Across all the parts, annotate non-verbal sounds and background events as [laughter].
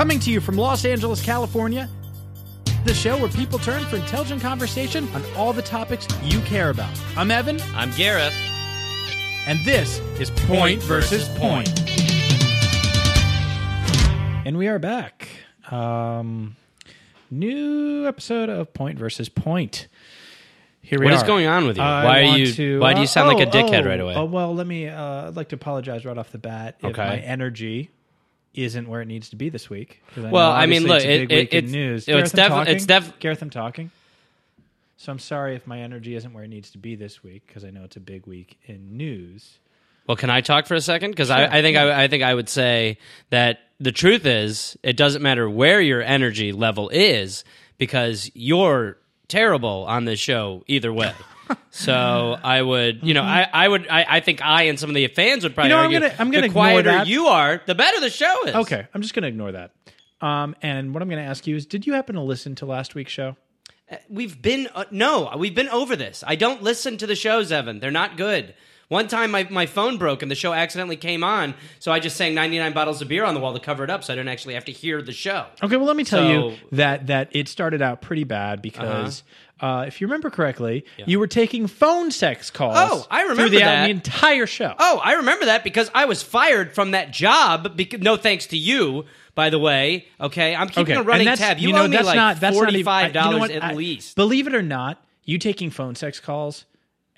Coming to you from Los Angeles, California, the show where people turn for intelligent conversation on all the topics you care about. I'm Evan, I'm Gareth. and this is Point versus Point. And we are back. Um, new episode of Point versus Point. Here we What are. is going on with you? I Why are want you- to- why do you sound like a oh, dickhead oh, right away? Oh well, let me. Uh, I'd like to apologize right off the bat if Okay. my energy isn't where it needs to be this week. know Well, I mean, look, it's a it- big it- week in it's- news. it's Gareth, I'm talking? it's def- Gareth, I'm talking. So I'm sorry if my energy isn't where it needs to be this week because I know it's a big week in news. Well, can I talk for a second? Because Sure, I, I think I, I think I would say that the truth is it doesn't matter where your energy level is because you're terrible on this show either way. So I would, you know, I, I would, I, I think I and some of the fans would probably You know, I'm gonna- I'm gonna the ignore quieter that. you are, the better the show is. Okay, I'm just going to ignore that. Um, and what I'm going to ask you is, did you happen to listen to last week's show? We've been uh, no, we've been over this. I don't listen to the shows, Evan. They're not good. One time my, my phone broke and the show accidentally came on, so I just sang 99 bottles of beer on the wall to cover it up so I didn't actually have to hear the show. Okay, well, let me tell you that that it started out pretty bad because uh if you remember correctly, you were taking phone sex calls. Oh, I remember through the, that. the entire show. Oh, I remember that because I was fired from that job. Because, no thanks to you, by the way. Okay, I'm keeping okay, a running tab. You, you know, owe me that's like not that's not even- I- forty-five dollars you know at I- least. Believe it or not, you taking phone sex calls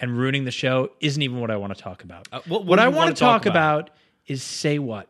and ruining the show isn't even what I want to talk about. Uh, what- what what I want wanna talk talk about? about is say what.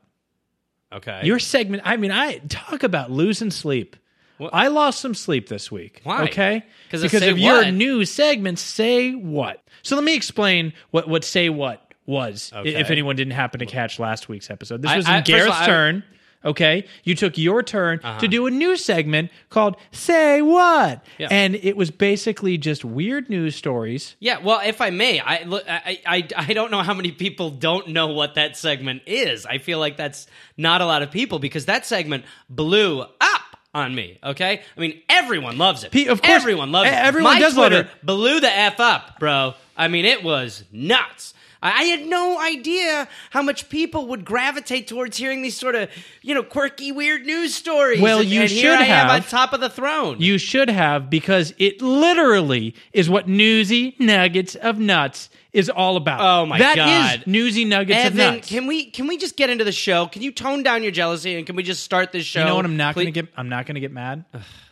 okay, Your segment. I mean, I talk about losing sleep. What? I lost some sleep this week. Why? Okay, 'Cause of because Say of your new segment. Say what? So let me explain what what say what was. Okay. If anyone didn't happen to catch last week's episode, this I- was in I- of all, Gareth's I- turn. Okay, you took your turn to uh-huh. do a new segment called "Say What," Yeah. and it was basically just weird news stories. Yeah, well, if I may, I, look, I, I, I don't know how many people don't know what that segment is. I feel like that's not a lot of people because that segment blew up on me. Okay, I mean everyone loves it. Pe- of course, everyone loves it. everyone My does love it. Blew the f up, bro. I mean it was nuts. I had no idea how much people would gravitate towards hearing these sort of, you know, quirky, weird news stories. Well, and, you and should have on top of the throne. You should have because it literally is what Newsy Nuggets of Nuts is all about. Oh, my That God. is Newsy Nuggets of Evan, Nuts. can we can we just get into the show? Can you tone down your jealousy and can we just start this show? you know what? I'm not going to get. I'm not going to get mad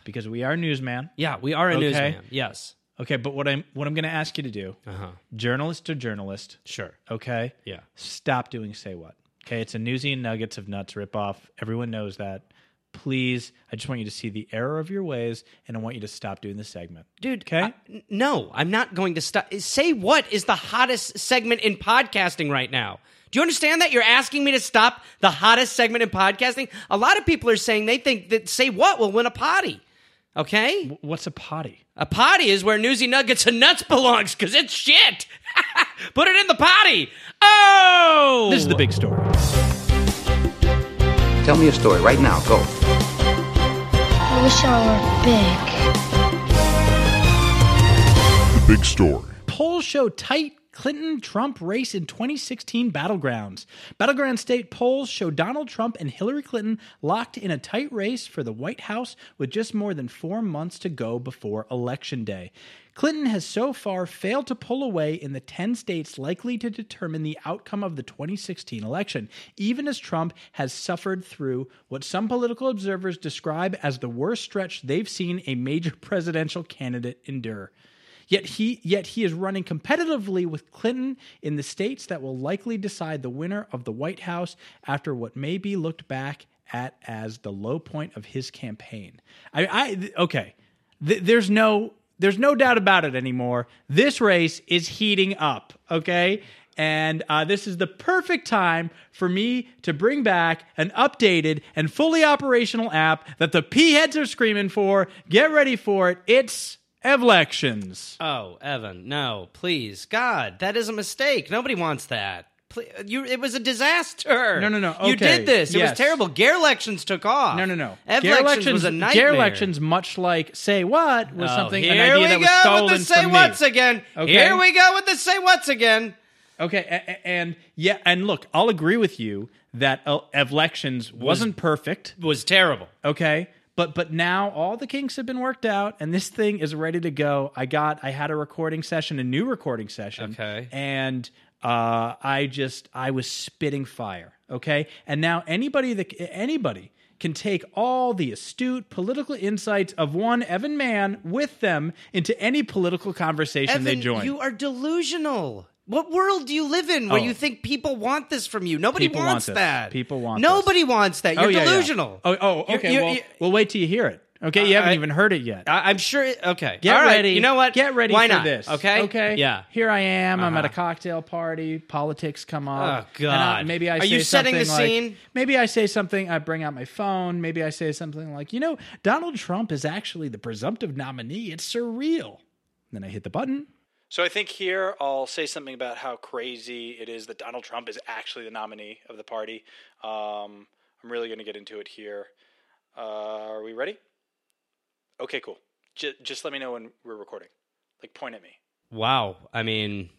because we are newsman. Yeah, we are a Okay. newsman. Yes. Okay, but what I'm what I'm going to ask you to do, Uh-huh. journalist to journalist. Sure. Okay. Yeah. Stop doing say what. Okay, it's a Newsy and Nuggets of Nuts ripoff. Everyone knows that. Please, I just want you to see the error of your ways, and I want you to stop doing the segment. Dude, Okay. I- no, I'm not going to stop. Say what is the hottest segment in podcasting right now? Do you understand that? You're asking me to stop the hottest segment in podcasting? A lot of people are saying they think that Say What will win a potty. Okay? What's a potty? A potty is where Newsy Nuggets and Nuts belongs because it's shit. [laughs] Put it in the potty. Oh! This is the big story. Tell me a story right now. Go. I wish I were big. The big story. Polls show tight Clinton Trump race in 2016 battlegrounds. Battleground state polls show Donald Trump and Hillary Clinton locked in a tight race for the White House with just more than four months to go before Election Day. Clinton has so far failed to pull away in the 10 states likely to determine the outcome of the 2016 election, even as Trump has suffered through what some political observers describe as the worst stretch they've seen a major [laughs] presidential candidate endure. Yet he yet he is running competitively with Clinton in the states that will likely decide the winner of the White House after what may be looked back at as the low point of his campaign. I, I okay, Th- there's no there's no doubt about it anymore. This race is heating up. Okay. And uh, this is the perfect time for me to bring back an updated and fully operational app that the P heads are screaming for. Get ready for it. It's Evlections. Oh, Evan, no, please, God, that is a mistake. Nobody wants that. Ple- You, it was a disaster. No, no, no, You okay, did this. It yes. was terrible. Gare elections took off. No, no, no. Ev Gare elections was a nightmare. Gare elections, much like say what, was Oh, something here an idea we that was go stolen with the say from what's me. again. Okay. Here we go with the say what's again. Okay, a- a- and yeah, and look, I'll agree with you that uh, Evlections wasn't perfect. was terrible. Okay. But but now all the kinks have been worked out and this thing is ready to go. I got I had a recording session, a new recording session. Okay. And uh I just I was spitting fire. Okay. And now anybody that anybody can take all the astute political insights of one Evan Mann with them into any political conversation they join. you are delusional. What world do you live in where Oh. you think people want this from you? Nobody People wants want that. People want Nobody wants that. You're Oh, yeah, yeah. delusional. Oh, oh, You're- okay. you're- well, you- we'll wait till you hear it. Okay, you haven't I- even heard it yet. I, am sure. Okay. Get All right. ready. You know what? Get ready Why for not? this. Okay. Okay. Yeah. Here I am. I'm at a Uh-huh. cocktail party. Politics come up. Oh, And I- God. maybe I Are you setting the like- scene? Maybe I say something. I bring out my phone. Maybe I say something like, you know, Donald Trump is actually the presumptive nominee. It's surreal. then I hit the button. So I think here I'll say something about how crazy it is that Donald Trump is actually the nominee of the party. Um, I'm really going to get into it here. Uh, are we ready? Okay, cool. J- just let me know when we're recording. Like, point at me. Wow. I mean,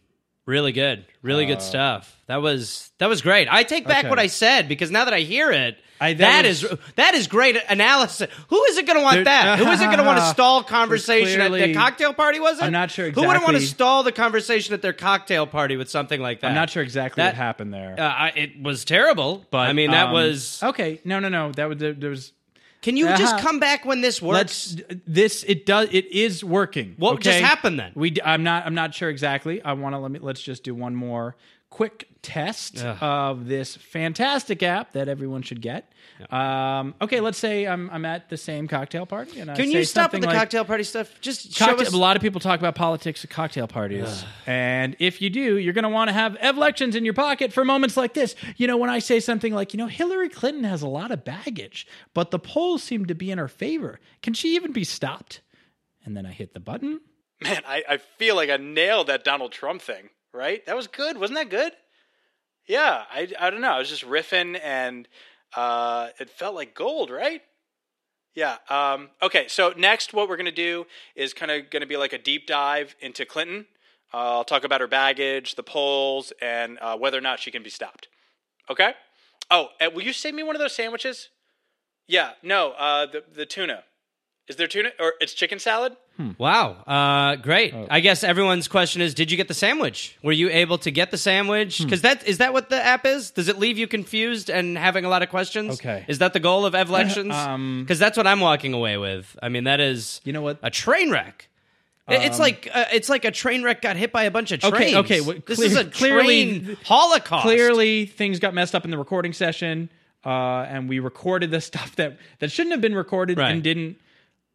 really good. Really Uh, good stuff. That was that was great. I take back Okay. what I said because now that I hear it, I- that that was- is that is great analysis. Who is it going to want There- that? Who is it going to want to stall conversation at clearly- the cocktail party? Was it? I'm not sure Who wouldn't want to stall the conversation at their cocktail party with something like that? I'm not sure exactly That- what happened there. Uh, I, it was terrible, but I mean, that um, was. okay. No, no, no. That was there, there was. Can you just uh-huh. come back when this works? Let's this it does it is working. What okay? just happened then? We I'm not I'm not sure exactly. I want to let me let's just do one more quick test Ugh. of this fantastic app that everyone should get. Um, okay, let's say I'm I'm at the same cocktail party and I Can say you stop with the like, cocktail party stuff? Just show Cocktail, us. a lot of people talk about politics at cocktail parties. and if you do, you're going to want to have Evlections in your pocket for moments like this. You know, when I say something like, you know, Hillary Clinton has a lot of baggage, but the polls seem to be in her favor. Can she even be stopped? And then I hit the button. Man, I, I feel like I nailed that Donald Trump thing, right? That was good. Wasn't that good? Yeah, I, I don't know. I was just riffing and uh, it felt like gold, right? Yeah. Um, okay. So next, what we're to do is kind of to be like a deep dive into Clinton. Uh, I'll talk about her baggage, the polls, and uh, whether or not she can be stopped. Okay. Oh, will you save me one of those sandwiches? Yeah. No. Uh, the the tuna. Is there tuna or it's chicken salad? Wow, uh, great. Oh. I guess everyone's question is: Did you get the sandwich? Were you able to get the sandwich? Hmm. Because that is that what the app is? Does it leave you confused and having a lot of questions? Okay. is that the goal of Evlections? [laughs] Um, Because that's what I'm walking away with. I mean, that is You know what? a train wreck. It- it's like uh, it's like a train wreck got hit by a bunch of trains. okay, well, this clear- is a [laughs] clearly- holocaust. Clearly, things got messed up in the recording session, uh, and we recorded the [laughs] stuff that that shouldn't have been recorded Right. and didn't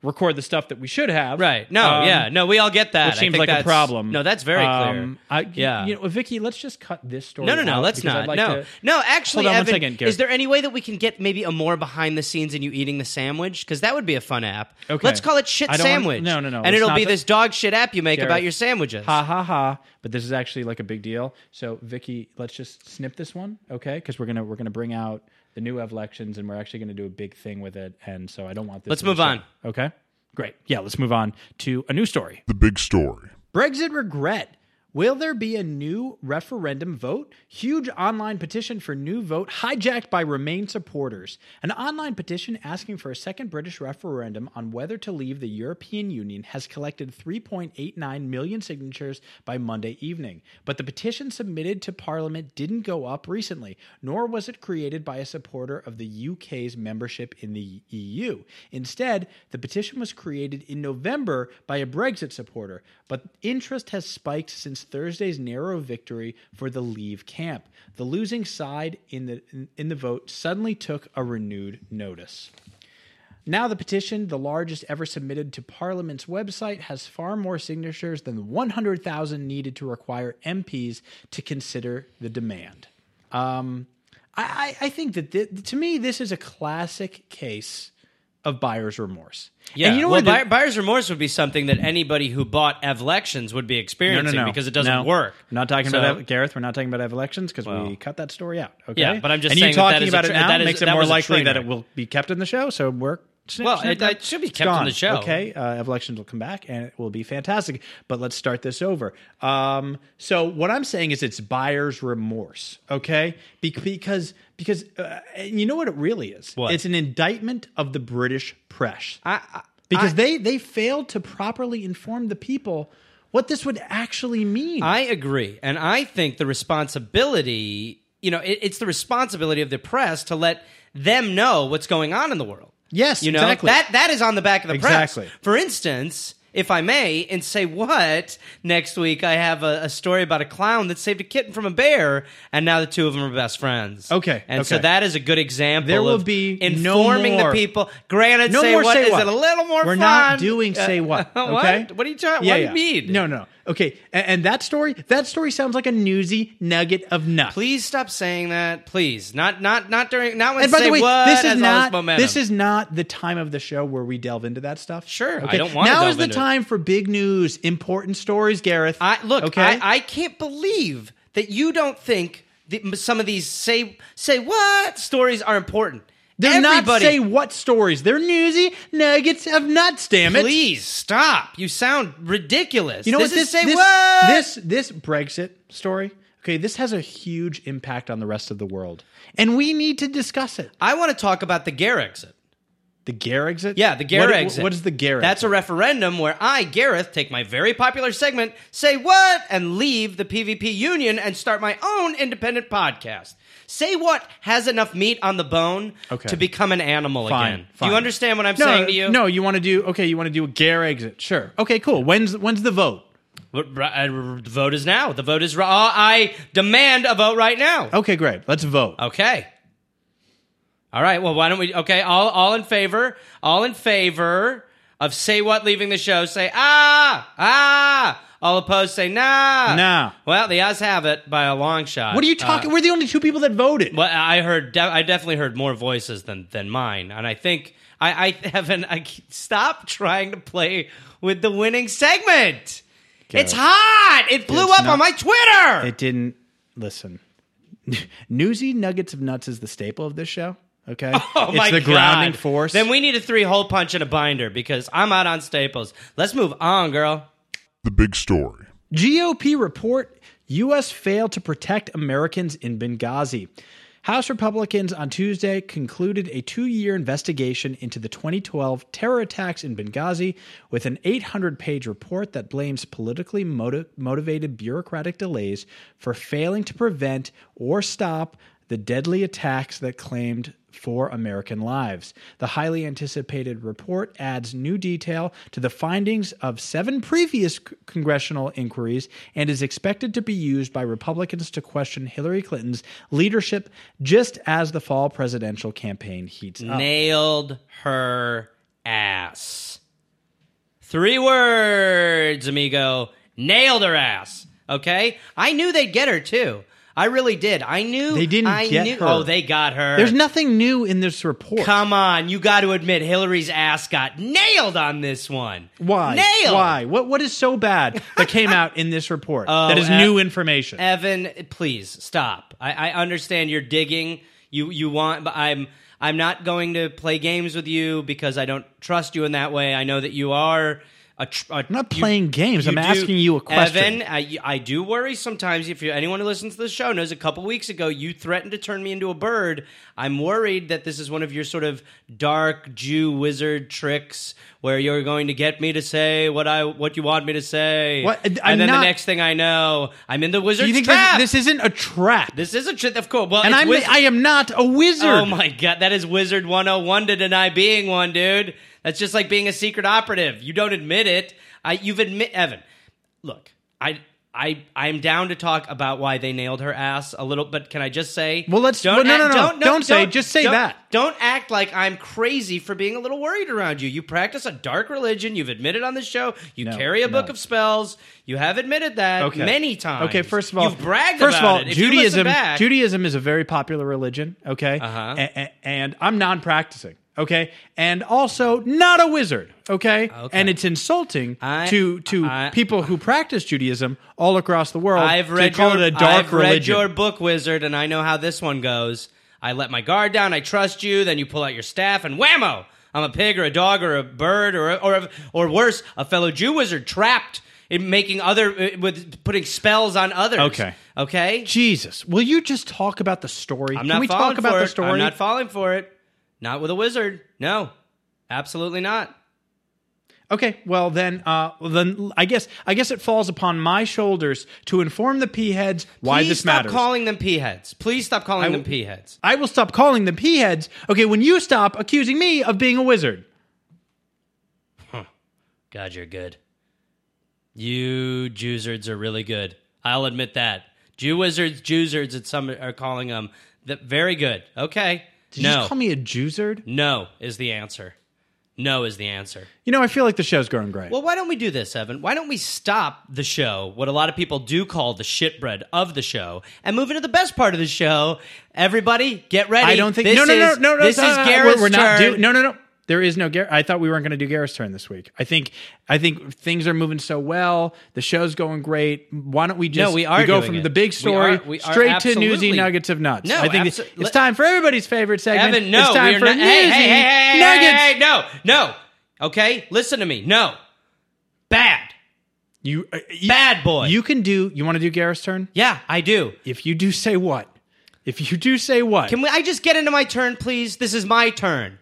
record the stuff that we should have. right? No, Um, yeah, no, we all get that. Which I seems think like a problem. No, that's very Um, I, Yeah. You know, Vicky, let's just cut this story. No, no, no. Let's not. Like no, to- no. Actually, Hold on Evan, second, Gareth. is there any way that we can get maybe a more behind the scenes in you eating the sandwich? Because that would be a fun app. Okay. Let's call it shit don't want- sandwich. no, no, no, And it'll be ta- this dog shit app you make Gareth. about your sandwiches. Ha ha ha! But this is actually like a big deal. So Vicky, let's just snip this one, okay? Because we're gonna we're gonna bring out the new Evlections, and we're actually gonna do a big thing with it. And so I don't want this. Let's move shown. on. Okay, great. Yeah, let's move on to a new story. The big story. Brexit regret. Will there be a new referendum vote? Huge online petition for new vote hijacked by Remain supporters. An online petition asking for a second British referendum on whether to leave the European Union has collected 3.89 million signatures by Monday evening. But the petition submitted to Parliament didn't go up recently, nor was it created by a supporter of the UK's membership in the EU. Instead, the petition was created in November by a Brexit supporter, but interest has spiked since Thursday's narrow victory for the Leave camp. The losing side in the in the vote suddenly took a renewed notice. Now, the petition, the largest ever submitted to Parliament's website, has far more signatures than the 100,000 needed to require MPs to consider the demand. Um, I, I think that thi- to me, this is a classic case of buyer's remorse. Yeah, and you know well, what? buyer, buyer's remorse would be something that anybody who bought Evlections would be experiencing no, no, because it doesn't No. work. We're not talking So- about Ev- Gareth. We're not talking about Evlections because Well. we cut that story out. Okay. Yeah, but I'm just and saying you that that talking about tra- it now that is- makes it more likely that it will be kept in the show. So we're Snip, Well, snip it- it should be kept on the show. Okay, uh, Evlections will come back and it will be fantastic. But let's start this over. Um, so what I'm saying is it's buyer's remorse. Okay, Be- because because uh, you know what it really is. What? It's an indictment of the British press I, I, because I- they they failed to properly inform the people what this would actually mean. I agree, and I think the responsibility, you know, it, it's the responsibility of the press to let them know what's going on in the world. Yes, you know exactly. that that is on the back of the press. Exactly. press. For instance, if I may, and say what next week, I have a, a story about a clown that saved a kitten from a bear, and now the two of them are best friends. Okay, and so that is a good example. There will of be no informing more- the people. Granted, no say what say is what. it a little more We're fun? not doing say Uh, what. [laughs] what? Okay. What are you talking? Yeah, what do you mean? No, no. Okay, and, and that story that story sounds like a newsy nugget of nuts. Please stop saying that. Please, not not not during not when And by say the way, what this is not this is not the time of the show where we delve into that stuff. Sure, I Okay. don't wanna Now is the into it. time for big news, important stories, Gareth. I look. Okay. I, I can't believe that you don't think that some of these say say what stories are important. They're not Everybody, say what stories. They're newsy nuggets of nuts. Damn it! Please stop. You sound ridiculous. You know this what? Is This say this, what this this Brexit story. Okay, this has a huge impact on the rest of the world, and we need to discuss it. I want to talk about the Gare exit. The Gare exit. Yeah, the Gare What- exit. What is the Gare? That's a referendum where I, Gareth, take my very popular segment, say what, and leave the PvP union and start my own independent podcast. Say what has enough meat on the bone Okay. to become an animal Fine, again. fine. Do you understand what I'm no, saying to you? No, you want to do okay. You want to do a Gare exit. Sure. Okay, cool. When's when's the vote? Uh, The vote is now. The vote is. uh, I demand a vote right now. Okay, great. Let's vote. Okay. All right. Well, why don't we? Okay. All all in favor. All in favor of say what leaving the show. Say ah ah. All opposed. Say nah Nah. Well, the odds have it by a long shot. What are you talking? Uh, We're the only two people that voted. well, I heard. de- I definitely heard more voices than than mine, and I think I, I haven't. I stop trying to play with the winning segment. It's hot. It blew It's up not- on my Twitter. It didn't listen. [laughs] Newsy nuggets of nuts is the staple of this show. Okay, [laughs] Oh it's the God. grounding force. Then we need a three hole punch and a binder because I'm out on staples. Let's move on, girl. The big story. GOP report U.S. failed to protect Americans in Benghazi. House Republicans on Tuesday concluded a two year investigation into the 2012 terror attacks in Benghazi with an 800 page report that blames politically motiv- motivated bureaucratic delays for failing to prevent or stop the deadly attacks that claimed four American lives. The highly anticipated report adds new detail to the findings of seven previous c- congressional inquiries and is expected to be used by Republicans to question Hillary Clinton's leadership just as the fall presidential campaign heats up. Nailed her ass. Three words, amigo. Nailed her ass. Okay? I knew they'd get her too. I really did. I knew They didn't I get knew, her. Oh, they got her. There's nothing new in this report. Come on, you got to admit Hillary's ass got nailed on this one. Why? Nailed. Why? What what is so bad that came out in this report [laughs] Oh, that is uh, new information? Evan, please stop. I, I understand you're digging. You you want, but I'm I'm not going to play games with you because I don't trust you in that way. I know that you are. A tr- a, I'm not playing games. I'm do- asking you a question. Evan, I, I do worry sometimes. If you, anyone who listens to the show knows, a couple weeks ago you threatened to turn me into a bird. I'm worried that this is one of your sort of dark Jew wizard tricks where you're going to get me to say what I what you want me to say. What? And I'm then not- the next thing I know, I'm in the wizard. you think trap. this, this isn't a trap? This is a trick, of course. Well, and I'm wiz- I am not a wizard. Oh my god, that is Wizard 101 to deny being one, dude. That's just like being a secret operative. You don't admit it. I you've admit Evan. Look, I I I'm down to talk about why they nailed her ass a little, but can I just say Well, let's- don't well, no, no, no. don't, Don't say- just say don't- that. Don't act like I'm crazy for being a little worried around you. You practice a dark religion. You've admitted on the show. You No, carry a book of spells. You have admitted that Okay. many times. Okay, first of all, you've bragged first about of all, it. If you listen Judaism back- Judaism is a very popular religion. Okay, Uh-huh. And I'm non-practicing. Okay, and also not a wizard. Okay, Okay. and it's insulting I- to to I- people who practice Judaism all across the world. I've read your, it a dark I've religion. read your book, Wizard, and I know how this one goes. I let my guard down. I trust you. Then you pull out your staff, and whammo! I'm a pig or a dog or a bird or or or worse, a fellow Jew wizard trapped in making other uh, with putting spells on others. Okay. Okay. Jesus, will you just talk about the story? I'm Can we falling talk about for the story? I'm not falling for it. Not with a wizard. No, absolutely not. Okay, well then, uh, then I guess I guess it falls upon my shoulders to inform the p heads why Please this stop matters. calling them pea heads. Please stop calling I them pea heads. I will stop calling them p heads. Okay, when you stop accusing me of being a wizard. God, you're good. You Jewzards are really good. I'll admit that. Jew wizards, Jewzards, and some are calling them that very good. Okay. Did you no, just call me a Jewzard? no is the answer. No is the answer. You know, I feel like the show's going great. Well, why don't we do this, Evan? Why don't we stop the show, what a lot of people do call the shitbread of the show, and move into the best part of the show? Everybody, get ready. I don't think. this no, no, no, is, no, no. This no, is no, Gareth's We're, we're not turn. do, No, no, no. There is no Gareth. I thought we weren't going to do Gareth's turn this week. I think. I think things are moving so well. The show's going great. Why don't we just? No, we are we go from it. the big We story are- we are straight to newsy nuggets of nuts. No, I think abso- it's time for everybody's favorite segment. Evan, no, it's time for not. newsy Hey, hey, hey, nuggets. hey, hey, no, no. Okay, listen to me. No, bad, You, uh, you, bad boy. You can do. You want to do Gareth's turn? yeah, I do. If you do, say what? If you do, say what? Can we, I just get into my turn, please? This is my turn.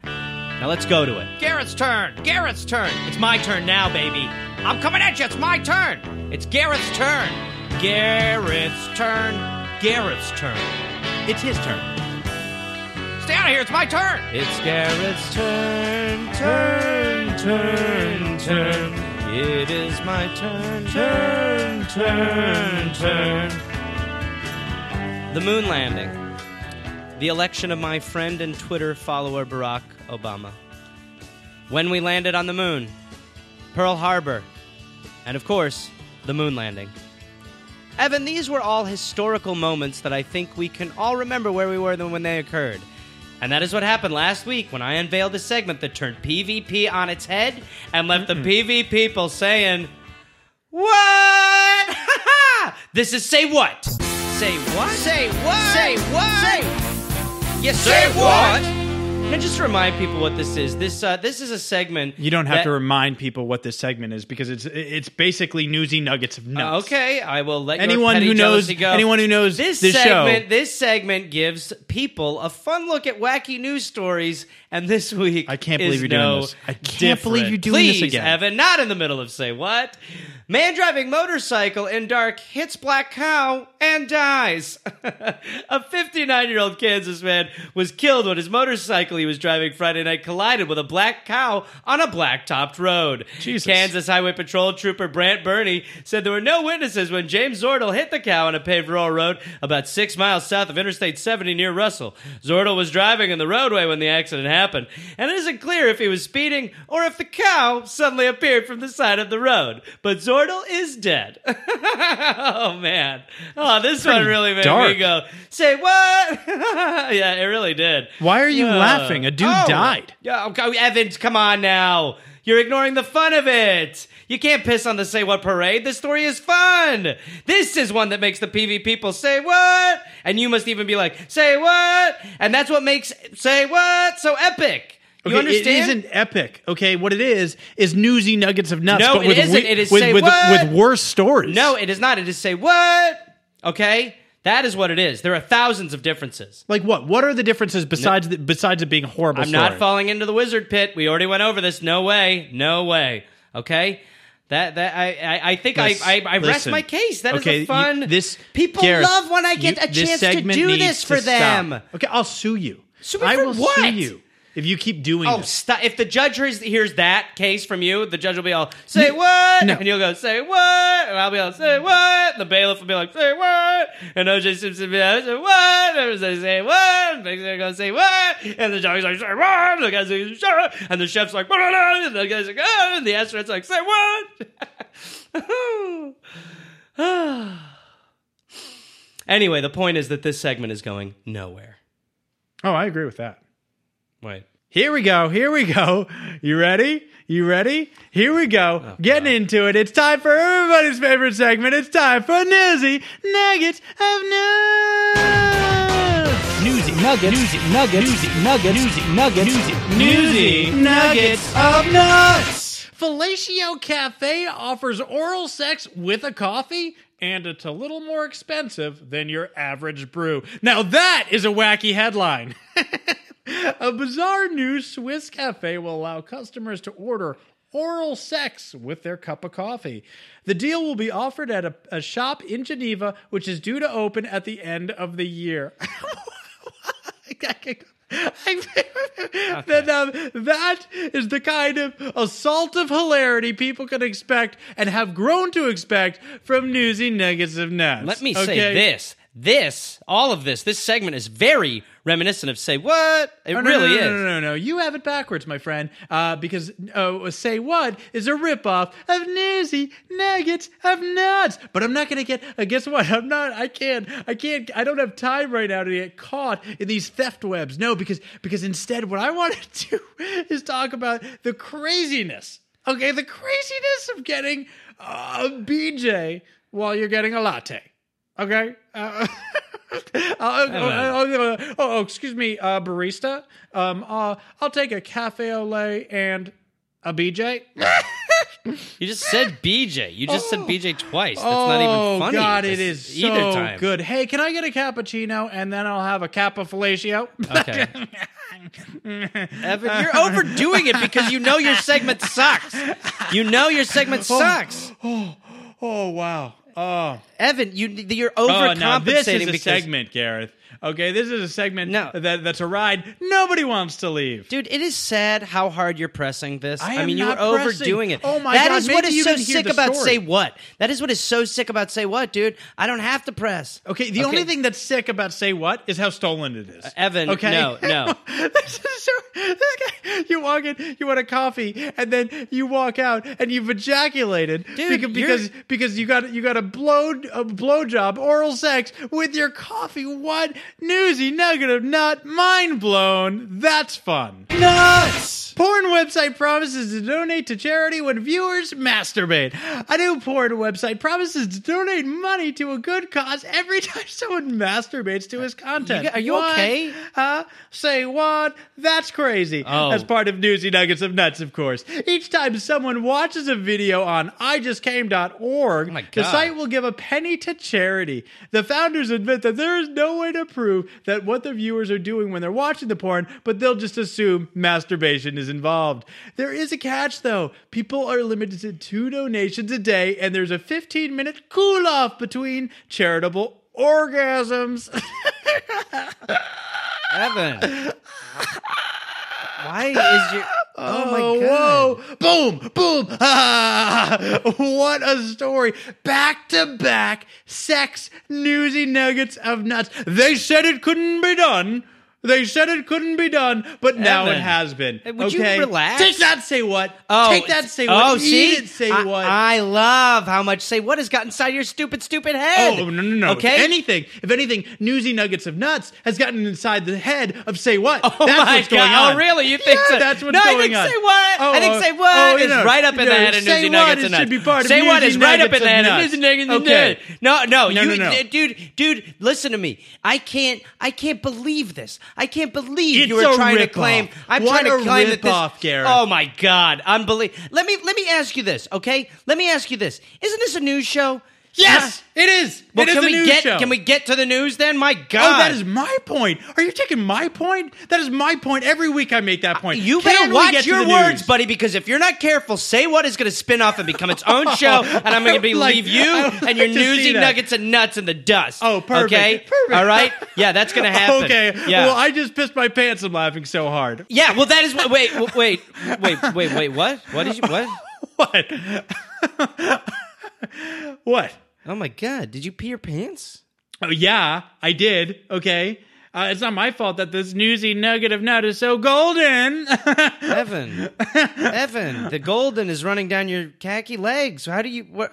Now let's go to it. Gareth's turn. Gareth's turn. It's my turn now, baby. I'm coming at you. It's my turn. It's Gareth's turn. Gareth's turn. Gareth's turn. it's his turn. Stay out of here. It's my turn. It's Garrett's turn. Turn, turn, turn. It is my turn. Turn, turn, turn. The moon landing. The election of my friend and Twitter follower Barack Obama. When we landed on the moon. Pearl Harbor. And of course, the moon landing. Evan, these were all historical moments that I think we can all remember where we were when they occurred. And that is what happened last week when I unveiled a segment that turned PvP on its head and left the PV people saying, What? [laughs] this is say what? Say what? Say what? Say what? Say You say what? And just to remind people what this is, this uh, this is a segment. You don't have that- to remind people what this segment is because it's it's basically newsy nuggets of nuts. Okay, I will let Anyone who knows go. anyone who knows this this segment, show, this segment gives people a fun look at wacky news stories. And this week, I can't believe you're doing this. I can't different. believe you're doing this again. Evan, not in the middle of say what. Man driving motorcycle in dark hits black cow and dies. [laughs] a 59 year old Kansas man was killed when his motorcycle he was driving Friday night collided with a black cow on a black topped road. Jesus. Kansas Highway Patrol Trooper Brant Burney said there were no witnesses when James Zordel hit the cow on a paved rural road about six miles south of Interstate 70 near Russell. Zordel was driving in the roadway when the accident happened, and it isn't clear if he was speeding or if the cow suddenly appeared from the side of the road. But Zordel is dead. [laughs] oh man! Oh, this one really made dark. me go. Say what? [laughs] yeah, it really did. Why are you Uh, laughing? A dude oh. died. Yeah, oh, okay, Evans, come on now. You're ignoring the fun of it. You can't piss on the Say What parade. The story is fun. This is one that makes the PV people say what? And you must even be like, say what? And that's what makes Say What so epic. You Okay, understand? It isn't epic. Okay, what it is is newsy nuggets of nuts. No, but it with isn't. we- It is with say with, what? with worse stories. No, it is not. It is Say What? Okay? That is what it is. There are thousands of differences. like what? What are the differences besides the, besides it being a horrible? I'm story? not falling into the wizard pit. We already went over this. No way. No way. Okay. That that I I, I think I I, I rest my case. That is okay, a you- fun. this people Gareth, love when I get you- a chance to do this for to stop. them. Okay, I'll sue you. Sue me I for will what? sue you if you keep doing Oh, this. stop! If the judge hears, hears that case from you, the judge will be all say what, no. and you'll go say what, and I'll be all say what. And the bailiff will be like say what, and OJ Simpson will be like say what, and everybody say what, and they're gonna say what, and the judge's like say what, and the guy's like up, and the chef's like and the guy's like oh, and the astronaut's like say what. [laughs] [sighs] anyway, the point is that this segment is going nowhere. Oh, I agree with that. Wait. Here we go. Here we go. You ready? You ready? Here we go. Oh, Getting into it. It's time for everybody's favorite segment. It's time for Newsy Nuggets of Nuts. Newsy nuggets, newsy nuggets, newsy nuggets, newsy nuggets, newsy, newsy nuggets of nuts. Fellatio Cafe offers oral sex with a coffee, and it's a little more expensive than your average brew. Now that is a wacky headline. [laughs] a bizarre new Swiss cafe will allow customers to order oral sex with their cup of coffee. The deal will be offered at a, a shop in Geneva, which is due to open at the end of the year. [laughs] that, um, that is the kind of assault of hilarity people can expect and have grown to expect from newsy nuggets of nuts. Let me say this. This, all of this, this segment is very reminiscent of Say What? It Oh, no, really no, is. no, No, no, no, You have it backwards, my friend. Uh, because uh, Say What is a ripoff of Newsy Nuggets of Nuts. But I'm not going to get. Uh, guess what? [laughs] I'm not. I can't. I can't. I don't have time right now to get caught in these theft webs. No, because because instead, what I [laughs] want to do is talk about the craziness. Okay, the craziness of getting a BJ while you're getting a latte. Okay. Uh, [laughs] uh, oh, oh, oh, oh, excuse me, uh, barista. Um, uh, I'll take a cafe au lait and a BJ. [laughs] You just said BJ. You just said BJ twice. That's oh not even funny. Oh God, it is either so time. good. Hey, can I get a cappuccino and then I'll have a kappa fellatio? Okay. [laughs] Evan, you're overdoing it because you know your segment sucks. You know your segment sucks. Oh, oh wow. Oh. Evan, you you're Oh, overcompensating now this is a because segment, Gareth. Okay, this is a segment No. that, that's a ride nobody wants to leave. Dude, it is sad how hard you're pressing this. I I, mean, you're pressing. overdoing it. Oh my That God, is what is so sick about story. say what. That is what is so sick about say what, dude. I don't have to press. Okay, the only thing that's sick about say what is how stolen it is. Uh, Evan, okay, no, [laughs] no. this is so. This guy, you walk in, you want a coffee, and then you walk out, and you've ejaculated Dude, beca- because you're- because you got you got a blow a blow job, oral sex with your coffee. What newsy nugget of nut? Mind blown. That's fun. Nuts. Porn website promises to donate to charity when viewers masturbate. A new porn website promises to donate money to a good cause every [laughs] time someone masturbates to his content. You- are you What? okay? Huh? Say what? That's crazy. Oh. As part of Newsy Nuggets of Nuts, of course. Each time someone watches a video on ijustcame.org, Oh the site will give a penny to charity. The founders admit that there is no way to prove that what the viewers are doing when they're watching the porn, but they'll just assume masturbation is involved. There is a catch, though. People are limited to two donations a day, and there's a 15 minute cool off between charitable orgasms. Evan. [laughs] Why is your Oh my god. Whoa! Boom! Boom! Ah, [laughs] what a story! Back to back sex newsy nuggets of nuts. They said it couldn't be done. They said it couldn't be done, but now it has been. would you relax? Take that. Say what? Oh, Take that. Say what? Oh, Eat see, it. Say I, what? I love how much say what has got inside your stupid, stupid head. Oh no no no! Okay, If anything, if anything, newsy nuggets of nuts has gotten inside the head of say what? Oh that's my what's going God. Oh, on. Oh, really? You think yeah, so? That's what's No, I going think on. say what? I think oh, say what you is know, right up in the head of Newsy what Nuggets and Nuts. should be part of say what Newsy is right up in the head of Newsy Nuggets Okay. Nuts. No, no, No, you, no, no. dude, dude, listen to me. I can't, I can't believe this. I can't believe It's you were trying to claim. I'm What trying to claim that this. rip-off, Gareth. Oh my god, unbelievable. Let me, let me ask you this, okay? Let me ask you this. Isn't this a news show? Yes, it is. Well, it is can we get show. can we get to the news then? My oh, God! Oh, that is my point. Are you taking my point? That is my point. Every week I make that point. You Can better watch get your words, news? buddy, because if you're not careful, say what is going to spin off and become its own [laughs] show, and I'm going to would leave you and your like newsy nuggets and nuts in the dust. Oh, perfect. Okay, Perfect. all right. Yeah, that's going [laughs] to happen. Okay. Yeah. Well, I just pissed my pants. I'm laughing so hard. yeah. Well, that is what. Wait. Wait. Wait. Wait. Wait. What? What did you? What? [laughs] What? what? Oh my God! Did you pee your pants? Oh yeah, I did. Okay. Uh, it's not my fault that this newsy nugget of nut is so golden. [laughs] Evan, Evan, the golden is running down your khaki legs. How do you? What?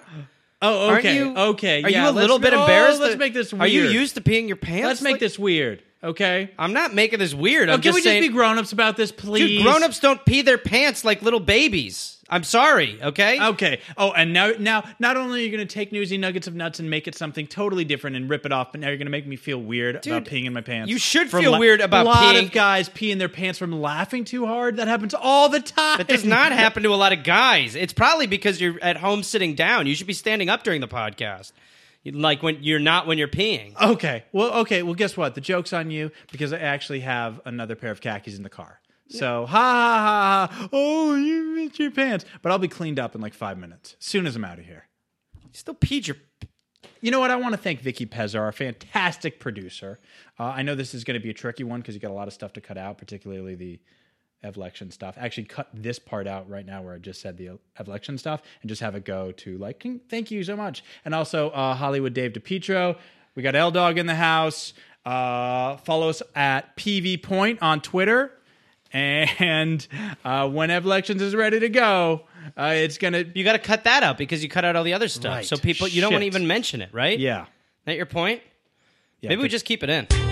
oh, okay. you okay. Are yeah, you a little bit oh, embarrassed? let's that- make this weird. Are you used to peeing your pants? Let's make Like- this weird. Okay. I'm not making this weird. Oh, I'm can just we saying, just be grown ups about this, please? dude, grown-ups don't pee their pants like little babies. I'm sorry, okay? Okay. Oh, and now, now, not only are you going to take newsy nuggets of nuts and make it something totally different and rip it off, but now you're going to make me feel weird about peeing in my pants. you should From feel weird about a lot peeing- of guys pee in their pants from laughing too hard. That happens all the time. That does not happen to a lot of guys. It's probably because you're at home sitting down. You should be standing up during the podcast. Like when you're not when you're peeing. Okay. Well, okay. Well, guess what? The joke's on you because I actually have another pair of khakis in the car. So, ha ha ha ha. Oh, you missed your pants. But I'll be cleaned up in like five minutes, as soon as I'm out of here. You still peed your You know what? I want to thank Vicky Pezar, our fantastic producer. Uh, I know this is going to be a tricky one because you got a lot of stuff to cut out, particularly the Evlection stuff. Actually, cut this part out right now where I just said the Evlection stuff and just have it go to like, thank you so much. And also, uh, Hollywood Dave DePietro. We got L Dog in the house. Uh, follow us at PV Point on Twitter. [laughs] And uh, when Evlections is ready to go, uh, it's going to. You got to cut that out because you cut out all the other stuff. Right. So people you don't want to even mention it, right? Yeah. That your point? yeah Maybe we just keep it in.